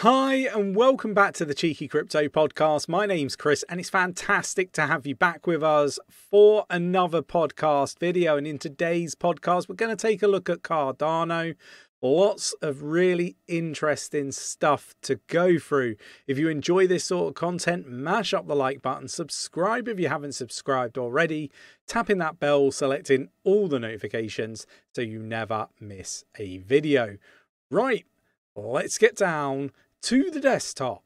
Hi, and welcome back to the Cheeky Crypto Podcast. My name's Chris, and it's fantastic to have you back with us for another podcast video. And in today's podcast, we're going to take a look at Cardano. Lots of really interesting stuff to go through. If you enjoy this sort of content, mash up the like button, subscribe if you haven't subscribed already, tapping that bell, selecting all the notifications so you never miss a video. Right, let's get down to the desktop.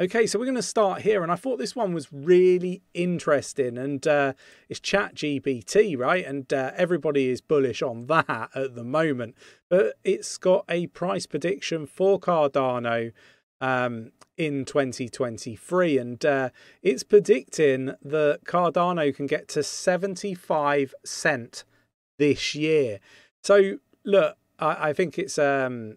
Okay, so we're going to start here, and I thought this one was really interesting, and uh, it's Chat GPT, right? And uh, everybody is bullish on that at the moment, but it's got a price prediction for Cardano um, in 2023, and uh, it's predicting that Cardano can get to 75 cent this year. So look, I, I think it's um,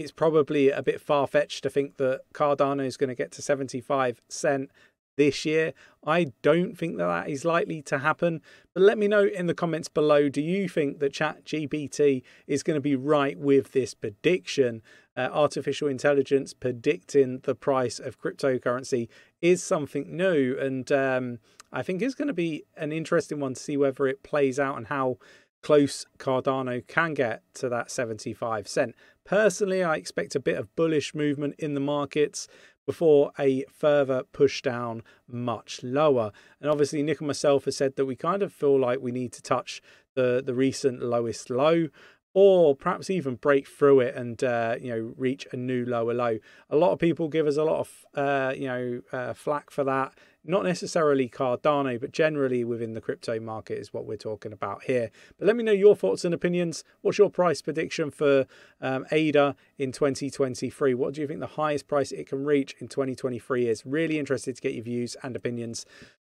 it's probably a bit far fetched to think that Cardano is going to get to 75 cent this year. I don't think that that is likely to happen. But let me know in the comments below do you think that ChatGPT is going to be right with this prediction? Uh, artificial intelligence predicting the price of cryptocurrency is something new. And um, I think it's going to be an interesting one to see whether it plays out and how close Cardano can get to that 75 cent. Personally, I expect a bit of bullish movement in the markets before a further push down much lower. And obviously, Nick and myself have said that we kind of feel like we need to touch the, the recent lowest low or perhaps even break through it and uh, you know reach a new lower low. A lot of people give us a lot of uh, you know uh, flack for that not necessarily Cardano, but generally within the crypto market is what we're talking about here. But let me know your thoughts and opinions. What's your price prediction for um, ADA in 2023? What do you think the highest price it can reach in 2023 is? Really interested to get your views and opinions.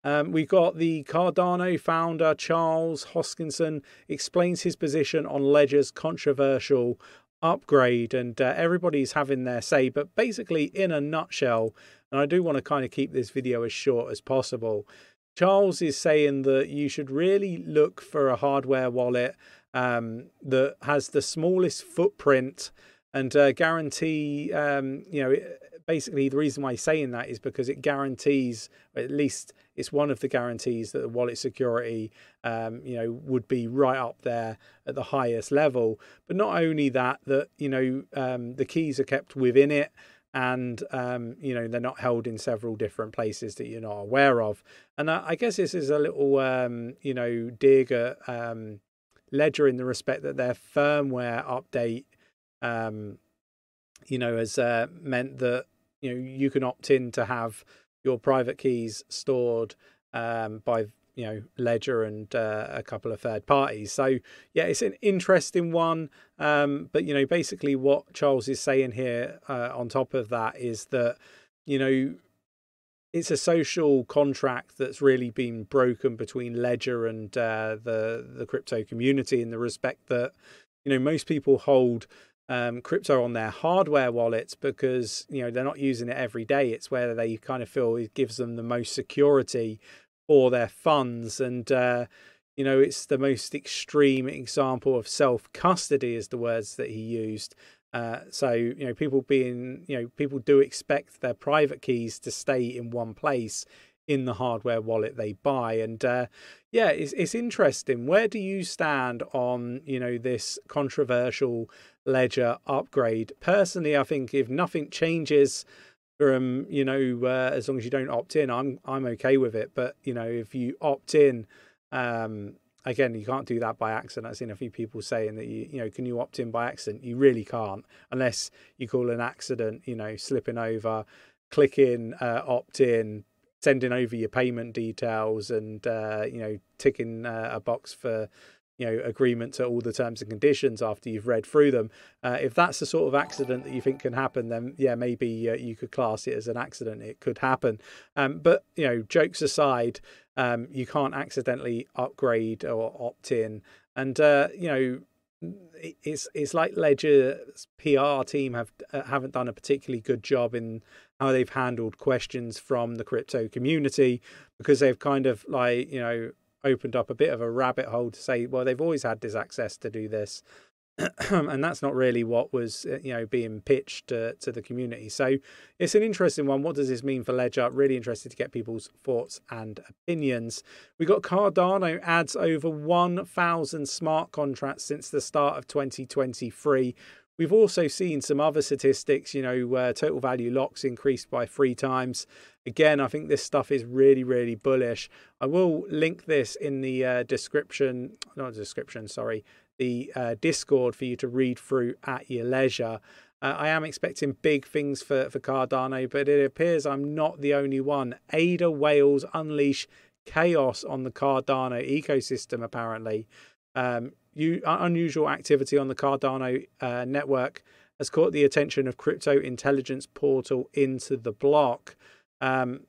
Um, we've got the Cardano founder, Charles Hoskinson, explains his position on Ledger's controversial upgrade, and uh, everybody's having their say. But basically, in a nutshell, and I do want to kind of keep this video as short as possible. Charles is saying that you should really look for a hardware wallet um, that has the smallest footprint and uh, guarantee, um, you know, basically the reason why he's saying that is because it guarantees, at least it's one of the guarantees that the wallet security, um, you know, would be right up there at the highest level. But not only that, that you know, um, the keys are kept within it and um, you know they're not held in several different places that you're not aware of. And I, I guess this is a little um, you know dig um, Ledger in the respect that their firmware update um, you know has uh, meant that you know you can opt in to have your private keys stored um, by you know Ledger and uh, a couple of third parties. So yeah, it's an interesting one. Um, but you know, basically, what Charles is saying here uh, on top of that is that you know it's a social contract that's really been broken between Ledger and uh, the the crypto community in the respect that you know most people hold um, crypto on their hardware wallets because you know they're not using it every day. It's where they kind of feel it gives them the most security for their funds. And, uh, you know, it's the most extreme example of self custody, is the words that he used. Uh, so, you know, people being, you know, people do expect their private keys to stay in one place in the hardware wallet they buy. And uh, yeah, it's, it's interesting. Where do you stand on, you know, this controversial ledger upgrade? Personally, I think if nothing changes from you know uh, as long as you don't opt in i'm i'm okay with it but you know if you opt in um, again you can't do that by accident i've seen a few people saying that you you know can you opt in by accident you really can't unless you call an accident you know slipping over clicking uh, opt in sending over your payment details and uh, you know ticking uh, a box for you know agreement to all the terms and conditions after you've read through them. Uh, if that's the sort of accident that you think can happen then yeah maybe uh, you could class it as an accident. It could happen. Um, but you know jokes aside um, you can't accidentally upgrade or opt in. And uh, you know it's it's like Ledger's PR team have uh, haven't done a particularly good job in how they've handled questions from the crypto community because they've kind of like you know opened up a bit of a rabbit hole to say, well, they've always had this access to do this. and that's not really what was uh, you know being pitched to, to the community. So it's an interesting one. What does this mean for Ledger? Really interested to get people's thoughts and opinions. We got Cardano adds over 1,000 smart contracts since the start of 2023. We've also seen some other statistics, you know, where total value locks increased by three times. Again, I think this stuff is really, really bullish. I will link this in the uh, description, not description, sorry, the uh, Discord for you to read through at your leisure. Uh, I am expecting big things for, for Cardano, but it appears I'm not the only one. ADA Whales unleash chaos on the Cardano ecosystem, apparently. Um, you, unusual activity on the Cardano uh, network has caught the attention of crypto intelligence portal IntoTheBlock. Um,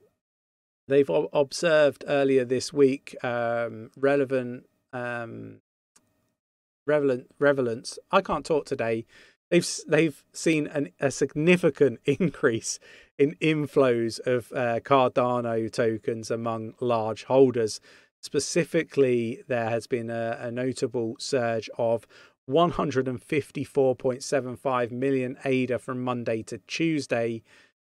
they've observed earlier this week um, relevant um, relevance. I can't talk today. They've they've seen an, a significant increase in inflows of uh, Cardano tokens among large holders. Specifically, there has been a, a notable surge of 154.75 million ADA from Monday to Tuesday,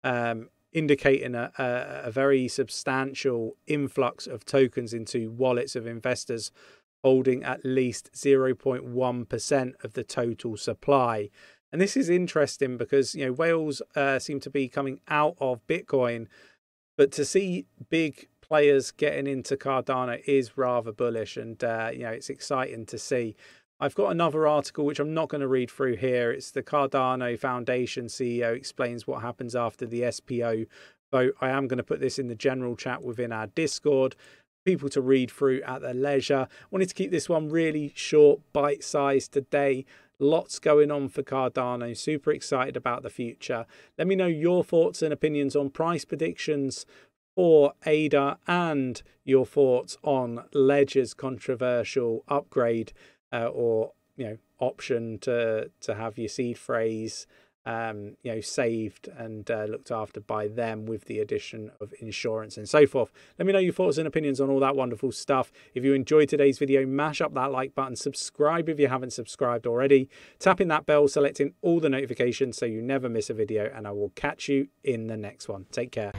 um, indicating a, a, a, very substantial influx of tokens into wallets of investors holding at least 0.1% of the total supply. And this is interesting because you know whales uh, seem to be coming out of Bitcoin, but to see big players getting into Cardano is rather bullish, and uh, you know it's exciting to see. I've got another article which I'm not going to read through here. It's the Cardano Foundation CEO explains what happens after the SPO vote. I am going to put this in the general chat within our Discord people to read through at their leisure. Wanted to keep this one really short, bite sized today. Lots going on for Cardano. Super excited about the future. Let me know your thoughts and opinions on price predictions for ADA and your thoughts on Ledger's controversial upgrade uh, or you know option to to have your seed phrase um, you know, saved and uh, looked after by them with the addition of insurance and so forth. Let me know your thoughts and opinions on all that wonderful stuff. If you enjoyed today's video, mash up that like button, subscribe if you haven't subscribed already, tapping that bell, selecting all the notifications so you never miss a video, and I will catch you in the next one. Take care.